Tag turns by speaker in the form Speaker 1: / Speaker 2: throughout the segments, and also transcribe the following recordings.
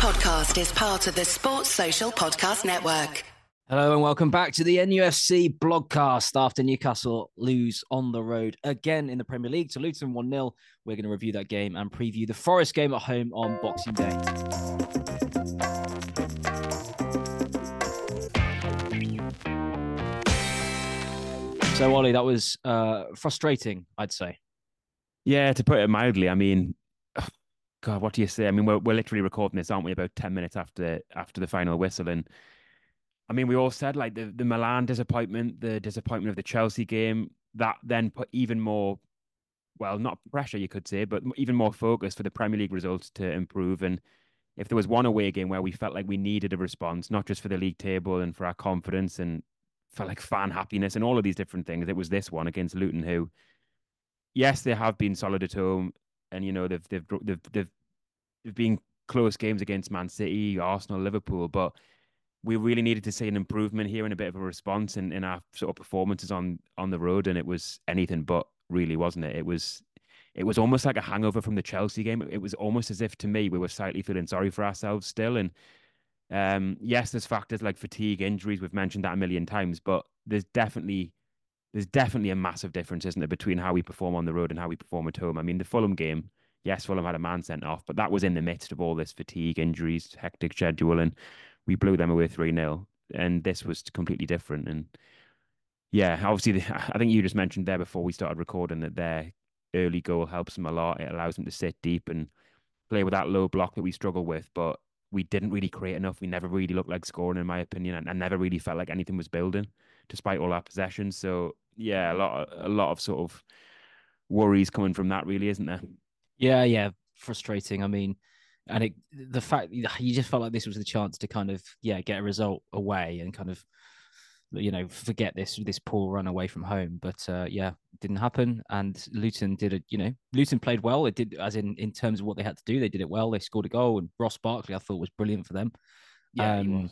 Speaker 1: podcast is part of the Sports Social Podcast Network.
Speaker 2: Hello and welcome back to the NUFC blogcast after Newcastle lose on the road again in the Premier League to Luton 1 0. We're going to review that game and preview the Forest game at home on Boxing Day. So, Olly, that was uh, frustrating, I'd say.
Speaker 3: Yeah, to put it mildly, I mean, God, what do you say? I mean, we're we're literally recording this, aren't we? About ten minutes after after the final whistle, and I mean, we all said like the the Milan disappointment, the disappointment of the Chelsea game, that then put even more, well, not pressure you could say, but even more focus for the Premier League results to improve. And if there was one away game where we felt like we needed a response, not just for the league table and for our confidence and for like fan happiness and all of these different things, it was this one against Luton, who, yes, they have been solid at home and you know they've they've they've they've, they've been close games against Man City, Arsenal, Liverpool, but we really needed to see an improvement here and a bit of a response in, in our sort of performances on on the road, and it was anything but really, wasn't it? It was it was almost like a hangover from the Chelsea game. It was almost as if to me we were slightly feeling sorry for ourselves still. And um, yes, there's factors like fatigue, injuries. We've mentioned that a million times, but there's definitely there's definitely a massive difference, isn't there, between how we perform on the road and how we perform at home. I mean, the Fulham game, yes, Fulham had a man sent off, but that was in the midst of all this fatigue, injuries, hectic schedule, and we blew them away 3 0. And this was completely different. And yeah, obviously, I think you just mentioned there before we started recording that their early goal helps them a lot. It allows them to sit deep and play with that low block that we struggle with. But we didn't really create enough. We never really looked like scoring, in my opinion, and I never really felt like anything was building, despite all our possessions. So yeah, a lot, of, a lot of sort of worries coming from that, really, isn't there?
Speaker 2: Yeah, yeah, frustrating. I mean, and it, the fact you just felt like this was the chance to kind of yeah get a result away and kind of you know forget this this poor run away from home. But uh, yeah didn't happen. And luton did it you know luton played well. It did as in in terms of what they had to do they did it well. They scored a goal and ross barkley i thought was brilliant for them.
Speaker 3: Yeah um,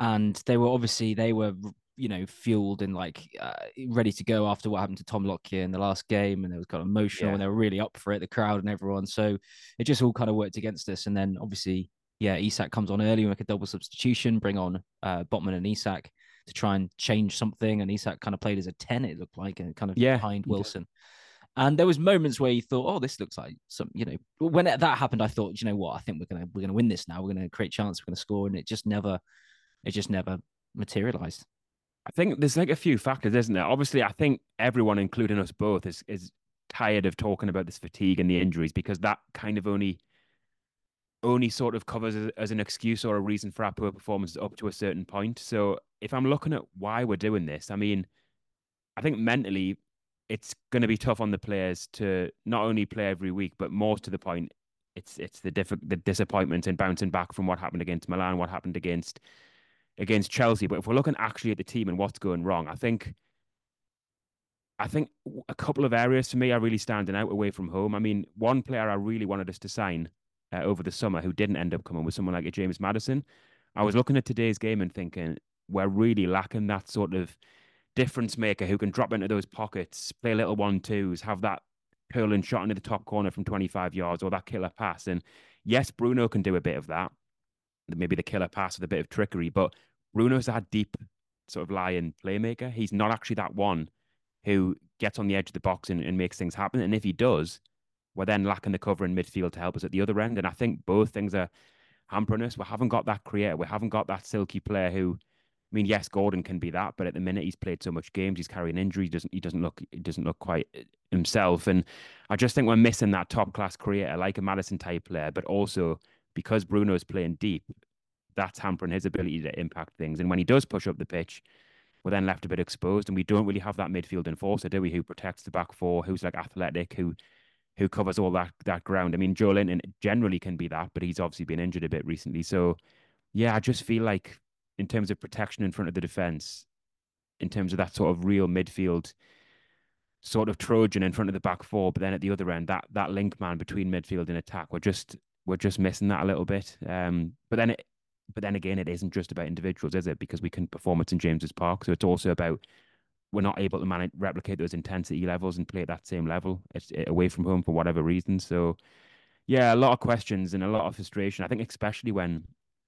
Speaker 2: and they were obviously they were you know fueled and like uh, ready to go after what happened to tom lockyer in the last game and they was kind of emotional yeah. and they were really up for it the crowd and everyone so it just all kind of worked against us and then obviously yeah isak comes on early make a double substitution bring on uh, botman and isak to try and change something. And Isak kind of played as a 10, it looked like, and kind of yeah, behind Wilson. And there was moments where you thought, oh, this looks like some, you know, when that happened, I thought, you know what, I think we're gonna we're gonna win this now. We're gonna create chance, we're gonna score, and it just never, it just never materialized.
Speaker 3: I think there's like a few factors, isn't there? Obviously, I think everyone, including us both, is is tired of talking about this fatigue and the injuries because that kind of only only sort of covers as, as an excuse or a reason for our poor performance up to a certain point. So if I'm looking at why we're doing this, I mean, I think mentally it's going to be tough on the players to not only play every week, but more to the point, it's it's the diff- the disappointment and bouncing back from what happened against Milan, what happened against against Chelsea. But if we're looking actually at the team and what's going wrong, I think I think a couple of areas for me are really standing out away from home. I mean, one player I really wanted us to sign uh, over the summer who didn't end up coming was someone like a James Maddison. I was looking at today's game and thinking we're really lacking that sort of difference maker who can drop into those pockets, play little one twos, have that curling shot into the top corner from 25 yards or that killer pass. And yes, Bruno can do a bit of that, maybe the killer pass with a bit of trickery, but Bruno's that deep sort of lying playmaker. He's not actually that one who gets on the edge of the box and, and makes things happen. And if he does, we're then lacking the cover in midfield to help us at the other end. And I think both things are hampering us. We haven't got that creator. We haven't got that silky player who I mean, yes, Gordon can be that, but at the minute he's played so much games, he's carrying injury. He doesn't he doesn't look he doesn't look quite uh, himself. And I just think we're missing that top class creator, like a Maddison type player, but also because Bruno is playing deep, that's hampering his ability to impact things. And when he does push up the pitch, we're then left a bit exposed, and we don't really have that midfield enforcer, do we? Who protects the back four, who's like athletic, who who covers all that that ground. I mean, Joelinton generally can be that, but he's obviously been injured a bit recently. So yeah, I just feel like in terms of protection in front of the defense, in terms of that sort of real midfield sort of Trojan in front of the back four, but then at the other end, that that link man between midfield and attack, we're just we're just missing that a little bit. Um, but then it, but then again, it isn't just about individuals, is it? Because we can perform it in James's Park, so it's also about we're not able to manage replicate those intensity levels and play at that same level it's, away from home for whatever reason. So Yeah, a lot of questions and a lot of frustration. I think especially when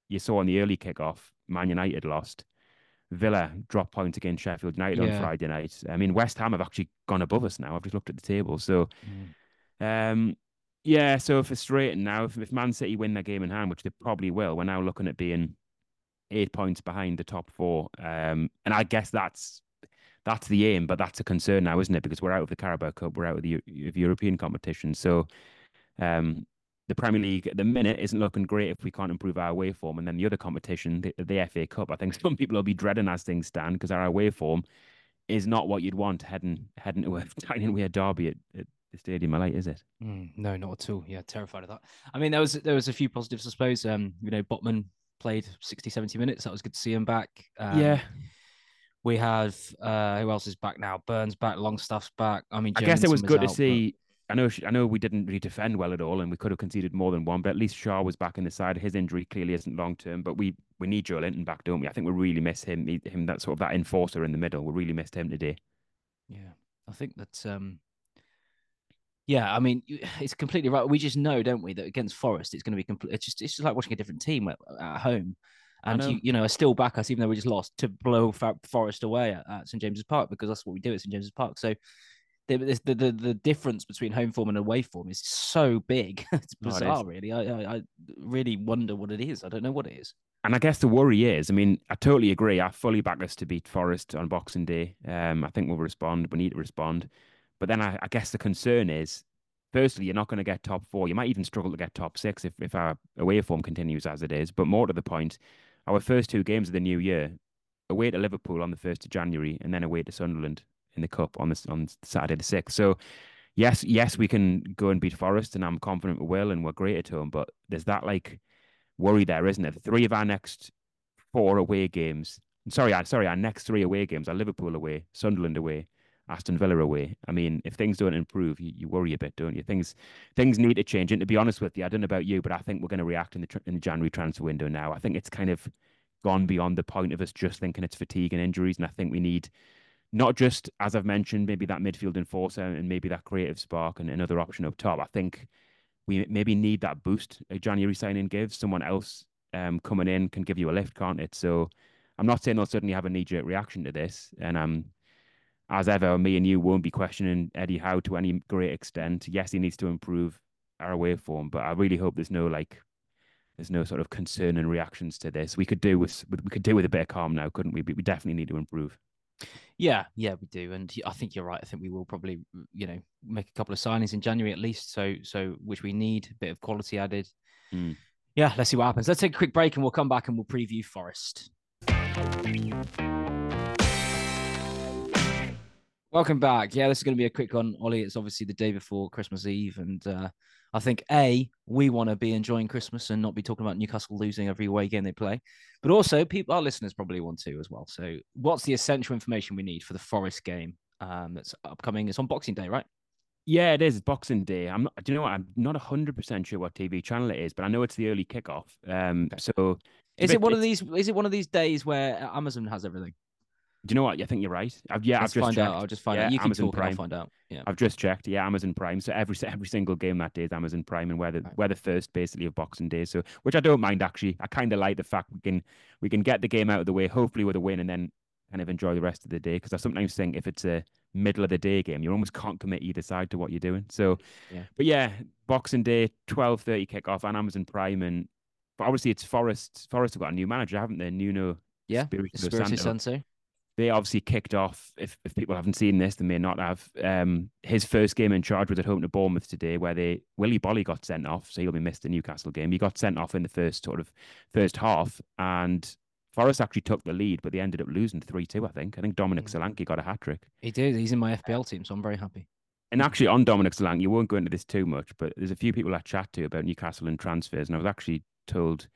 Speaker 3: you saw in the early kickoff, Man United lost. Villa drop points against Sheffield United
Speaker 2: Yeah.
Speaker 3: on Friday night. I mean, West Ham have actually gone above us now. I've just looked at the table. So, um, yeah, so frustrating now. If, if Man City win their game in hand, which they probably will, we're now looking at being eight points behind the top four. Um, and I guess that's that's the aim, but that's a concern now, isn't it? Because we're out of the Carabao Cup, we're out of the of European competition. So, um, the Premier League at the minute isn't looking great if we can't improve our away form. And then the other competition, the, the FA Cup, I think some people will be dreading as things stand because our away form is not what you'd want heading heading to a tiny away derby at, at the Stadium Light, is it?
Speaker 2: Mm, no, not at all. Yeah, terrified of that. I mean, there was there was a few positives, I suppose. Um, you know, Botman played 60, 70 minutes. That was good to see him back. Um,
Speaker 3: yeah,
Speaker 2: We have uh who else is back now? Burns back, Longstaff's back. I mean,
Speaker 3: I guess it was good to
Speaker 2: out, but-
Speaker 3: see. I know, I know, we didn't really defend well at all, and we could have conceded more than one. But at least Schär was back in the side. His injury clearly isn't long term, but we we need Joelinton back, don't we? I think we really miss him. Him that sort of that enforcer in the middle. We really missed him today.
Speaker 2: Yeah, I think that. um Yeah, I mean, it's completely right. We just know, don't we, that against Forest, it's going to be complete. It's just it's just like watching a different team at, at home, and
Speaker 3: know.
Speaker 2: you you know are still back us, even though we just lost to blow Forest away at, at St James's Park because that's what we do at St James's Park. So. The, the, the, the difference between home form and away form is so big. it's
Speaker 3: Oh, it
Speaker 2: bizarre, really. I, I I really wonder what it is. I don't know what it is.
Speaker 3: And I guess the worry is, I mean, I totally agree. I fully back us to beat Forest on Boxing Day. Um, I think we'll respond. We need to respond. But then I, I guess the concern is, firstly, you're not going to get top four. You might even struggle to get top six if, if our away form continues as it is. But more to the point, our first two games of the new year, away to Liverpool on the 1st of January and then away to Sunderland in the Cup on, this, on Saturday the 6th. So, yes, yes, we can go and beat Forest and I'm confident we will and we're great at home. But there's that like worry there, isn't it? Three of our next four away games. Sorry, sorry, our next three away games are Liverpool away, Sunderland away, Aston Villa away. I mean, if things don't improve, you, you worry a bit, don't you? Things things need to change. And to be honest with you, I don't know about you, but I think we're going to react in the in the January transfer window now. I think it's kind of gone beyond the point of us just thinking it's fatigue and injuries, and I think we need not just as I've mentioned, maybe that midfield enforcer and maybe that creative spark and another option up top. I think we maybe need that boost a January signing gives. Someone else um, coming in can give you a lift, can't it? So I'm not saying I'll suddenly have a knee jerk reaction to this. And um, as ever, me and you won't be questioning Eddie Howe to any great extent. Yes, he needs to improve our away form, but I really hope there's no like there's no sort of concern and reactions to this. We could do with we could do with a bit of calm now, couldn't we? But we definitely need to improve.
Speaker 2: Yeah, yeah, we do, and I think you're right. I think we will probably, you know, make a couple of signings in January at least. So, so which we need a bit of quality added.
Speaker 3: Mm.
Speaker 2: Yeah, let's see what happens. Let's take a quick break, and we'll come back and we'll preview Forest. Welcome back. Yeah, this is going to be a quick one, Olly. It's obviously the day before Christmas Eve, and uh, I think a we want to be enjoying Christmas and not be talking about Newcastle losing every away game they play, but also people, our listeners probably want to as well. So, what's the essential information we need for the Forest game um, that's upcoming? It's on Boxing Day, right?
Speaker 3: Yeah, it is. Boxing Day. I'm not. Do you know what? I'm not hundred percent sure what TV channel it is, but I know it's the early kickoff. Um,
Speaker 2: Okay.
Speaker 3: so
Speaker 2: Is
Speaker 3: bit-
Speaker 2: it one of these? Is it one of these days where Amazon has everything?
Speaker 3: Do you know what? I think you're right. I've, yeah,
Speaker 2: Let's
Speaker 3: I've just
Speaker 2: find
Speaker 3: checked.
Speaker 2: out. I'll just find
Speaker 3: Yeah,
Speaker 2: out. You can
Speaker 3: Amazon
Speaker 2: talk, and I'll find out. Yeah,
Speaker 3: I've just checked. Yeah, Amazon Prime. So every every single game that day is Amazon Prime, and we're the
Speaker 2: Right.
Speaker 3: we're the first basically of Boxing Day. So which I don't mind actually. I kind of like the fact we can we can get the game out of the way, hopefully with a win, and then kind of enjoy the rest of the day. Because I sometimes think if it's a middle of the day game, you almost can't commit either side to what you're doing. So,
Speaker 2: Yeah.
Speaker 3: but yeah, Boxing Day, twelve thirty kickoff on Amazon Prime, and but obviously it's Forest. Forest have got a new manager, haven't they? Nuno
Speaker 2: Yeah,
Speaker 3: Espirito Santo
Speaker 2: Santo.
Speaker 3: They obviously kicked off. If, if people haven't seen this, they may not have. Um, his first game in charge was at home to Bournemouth today, where they Willy Boly got sent off, so he'll be missed the Newcastle game. He got sent off in the first sort of first half, and Forest actually took the lead, but they ended up losing three two. I think. I think Dominic
Speaker 2: Mm.
Speaker 3: Solanke got a hat trick.
Speaker 2: He did. He's in my FPL team, so I'm very happy.
Speaker 3: And actually, on Dominic Solanke, you won't go into this too much, but there's a few people I chat to about Newcastle and transfers, and I was actually told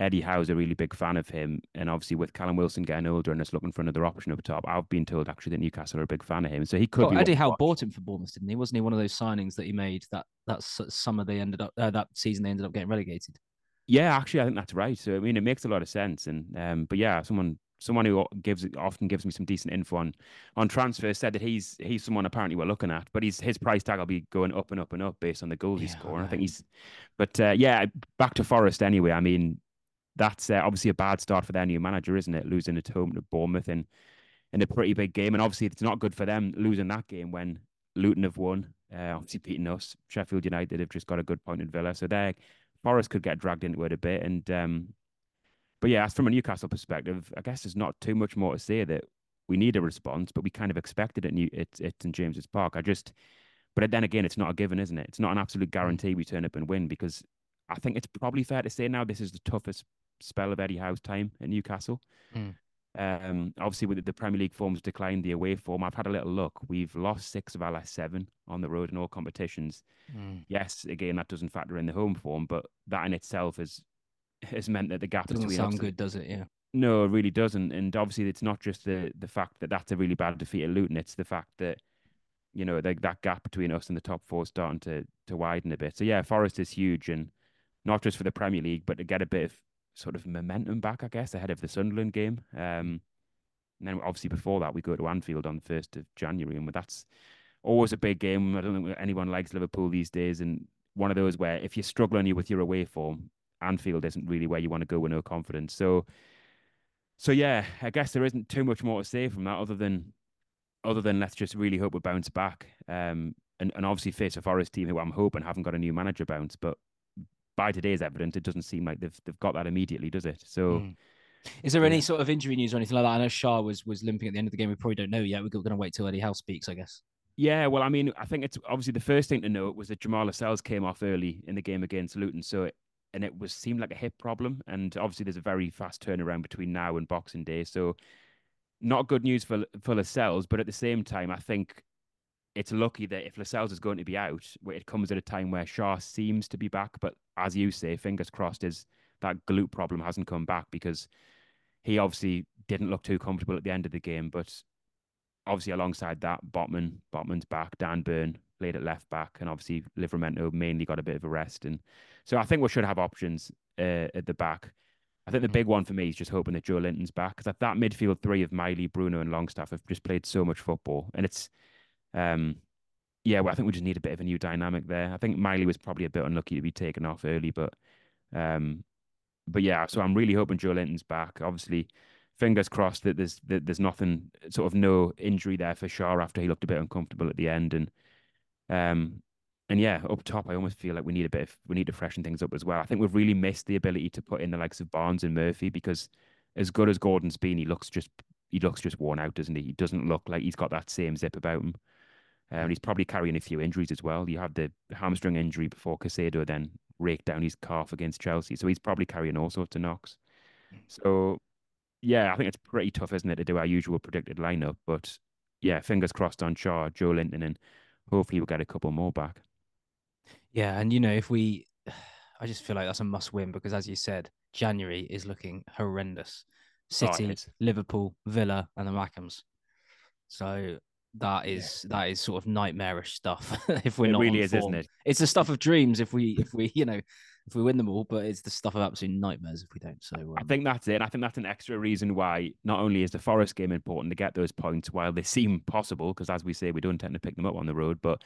Speaker 3: Eddie Howe's a really big fan of him, and obviously with Callum Wilson getting older and us looking for another option up top, I've been told actually that Newcastle are a big fan of him, so he could
Speaker 2: Well,
Speaker 3: be.
Speaker 2: Eddie Howe bought him for Bournemouth, didn't he? Wasn't he one of those signings that he made that that summer they ended up uh, that season they ended up getting relegated?
Speaker 3: Yeah, actually, I think that's right. So I mean, it makes a lot of sense, and um, but yeah, someone someone who gives often gives me some decent info on on transfers said that he's he's someone apparently we're looking at, but he's his price tag will be going up and up and up based on the goals yeah, he scored. Right. I think he's, but uh, yeah, back to Forest anyway. I mean, that's uh, obviously a bad start for their new manager, isn't it? Losing at home to Bournemouth in in a pretty big game, and obviously it's not good for them losing that game when Luton have won. Uh, obviously beating us, Sheffield United have just got a good point in Villa, so there Forest could get dragged into it a bit, and um, but yeah, as from a Newcastle perspective, I guess there's not too much more to say that we need a response, but we kind of expected it. New, it's it's in James's Park. I just, but then again, it's not a given, isn't it? It's not an absolute guarantee we turn up and win because I think it's probably fair to say now this is the toughest spell of Eddie Howe's time at Newcastle. Mm. Um, obviously, with the Premier League forms declined, the away form. I've had a little look. We've lost six of our last seven on the road in all competitions. Mm. Yes, again, that doesn't factor in the home form, but that in itself is has meant that the gap
Speaker 2: doesn't
Speaker 3: between
Speaker 2: sound good, does it? Yeah.
Speaker 3: No, it really doesn't. And obviously, it's not just the the fact that that's a really bad defeat at Luton. It's the fact that you know the, that gap between us and the top four is starting to to widen a bit. So yeah, Forest is huge, and not just for the Premier League, but to get a bit of sort of momentum back, I guess, ahead of the Sunderland game. Um, and then obviously before that, we go to Anfield on the first of January, and that's always a big game. I don't think anyone likes Liverpool these days, and one of those where if you're struggling with your away form, Anfield isn't really where you want to go with no confidence. So, so yeah, I guess there isn't too much more to say from that other than other than let's just really hope we bounce back. Um, and, and obviously face a Forest team who I'm hoping haven't got a new manager bounce, but by today's evidence, it doesn't seem like they've they've got that immediately, does it? So. Mm.
Speaker 2: Is there yeah. any sort of injury news or anything like that? I know Schär was was limping at the end of the game. We probably don't know yet. We're going to wait till Eddie Howe speaks, I guess.
Speaker 3: Yeah, well, I mean, I think it's obviously the first thing to note was that Jamal Lascelles came off early in the game against Luton, so it, and it was seemed like a hip problem. And obviously, there's a very fast turnaround between now and Boxing Day, so not good news for for Lascelles. But at the same time, I think it's lucky that if Lascelles is going to be out, it comes at a time where Schär seems to be back. But as you say, fingers crossed, is that glute problem hasn't come back because he obviously didn't look too comfortable at the end of the game. But obviously, alongside that, Botman, Botman's back, Dan Burn played at left back, and obviously Livramento mainly got a bit of a rest. And so I think we should have options uh, at the back. I think the mm. big one for me is just hoping that Joelinton's back because that midfield three of Miley, Bruno, and Longstaff have just played so much football, and it's, um, yeah, well, I think we just need a bit of a new dynamic there. I think Miley was probably a bit unlucky to be taken off early, but, um, but yeah, so I'm really hoping Joelinton's back. Obviously, fingers crossed that there's that there's nothing, sort of no injury there for Schär after he looked a bit uncomfortable at the end, and um, and yeah, up top, I almost feel like we need a bit of we need to freshen things up as well. I think we've really missed the ability to put in the likes of Barnes and Murphy because as good as Gordon's been, he looks just he looks just worn out, doesn't he? He doesn't look like he's got that same zip about him. Um, and he's probably carrying a few injuries as well. You have the hamstring injury before Caicedo then raked down his calf against Chelsea. So he's probably carrying all sorts of knocks. So yeah, I think it's pretty tough, isn't it, to do our usual predicted lineup. But yeah, fingers crossed on Schär, Joelinton, and hopefully we'll get a couple more back.
Speaker 2: Yeah, and you know, if we, I just feel like that's a must win because, as you said, January is looking horrendous. Oh, City, oh, Liverpool, Villa, and the Mackems. So that is yeah. that is sort of nightmarish stuff. if we're
Speaker 3: it
Speaker 2: not,
Speaker 3: really is,
Speaker 2: form.
Speaker 3: isn't it?
Speaker 2: It's the stuff of dreams if we if we you know if we win them all, but it's the stuff of absolute nightmares if we don't. So um...
Speaker 3: I think that's it. I think that's an extra reason why not only is the Forest game important to get those points while they seem possible, because as we say, we don't tend to pick them up on the road, but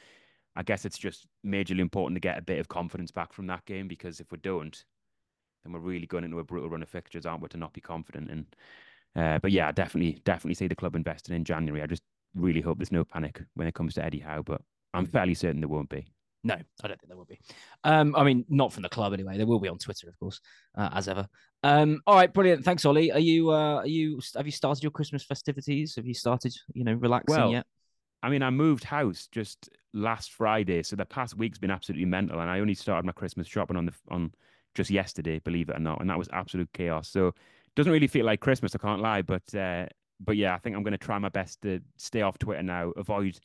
Speaker 3: I guess it's just majorly important to get a bit of confidence back from that game because if we don't, then we're really going into a brutal run of fixtures, aren't we, to not be confident. And uh, but yeah, definitely, definitely see the club investing in January. I just really hope there's no panic when it comes to Eddie Howe, but I'm fairly certain there won't be.
Speaker 2: No, I don't think there will be. Um, I mean, not from the club anyway. There will be on Twitter, of course, uh, as ever. Um, all right, brilliant. Thanks, Olly. Are you? Uh, are you? Have you started your Christmas festivities? Have you started? You know, relaxing
Speaker 3: well,
Speaker 2: yet?
Speaker 3: I mean, I moved house just last Friday, so the past week's been absolutely mental, and I only started my Christmas shopping on the on just yesterday, believe it or not, and that was absolute chaos. So it doesn't really feel like Christmas, I can't lie, but uh, but yeah, I think I'm going to try my best to stay off Twitter now, avoid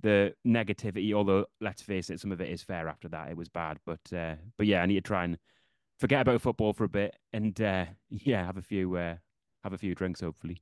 Speaker 3: the negativity. Although let's face it, some of it is fair. After that, it was bad, but uh, but yeah, I need to try and forget about football for a bit, and uh, yeah, have a few uh, have a few drinks, hopefully.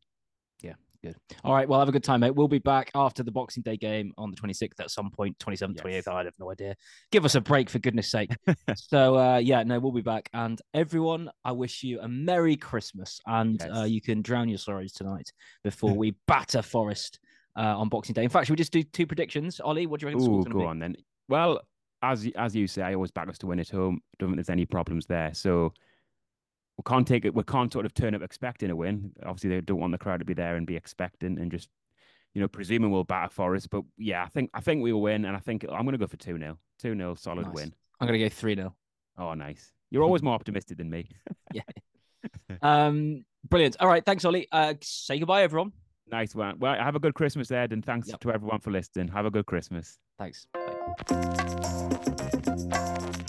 Speaker 2: Yeah, Good. All right. Well, have a good time, mate. We'll be back after the Boxing Day game on the 26th at some point, 27th, yes. 28th. I have no idea. Give us a break, for goodness sake. so, uh, yeah, no, we'll be back. And everyone, I wish you a Merry Christmas. And uh, yes. uh, you can drown your sorrows tonight before we batter Forest uh, on Boxing Day. In fact, should we just do two predictions? Olly, what do you reckon?
Speaker 3: Oh, go be? on then. Well, as as you say, I always back us to win at home. Don't think there's any problems there. So we can't take it. We can't sort of turn up expecting a win. Obviously, they don't want the crowd to be there and be expecting and just, you know, presuming we'll batter Forest. But yeah, I think I think we will win, and I think I'm going to go for two 0 two 0 solid
Speaker 2: nice.
Speaker 3: win.
Speaker 2: I'm going to go three 0
Speaker 3: Oh, nice. You're always more optimistic than me.
Speaker 2: yeah. Um. Brilliant. All right. Thanks, Olly. Uh, say goodbye, everyone.
Speaker 3: Nice one. Well, have a good Christmas, Ed, and thanks yep. to everyone for listening. Have a good Christmas.
Speaker 2: Thanks. Bye.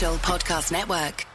Speaker 1: Podcast Network.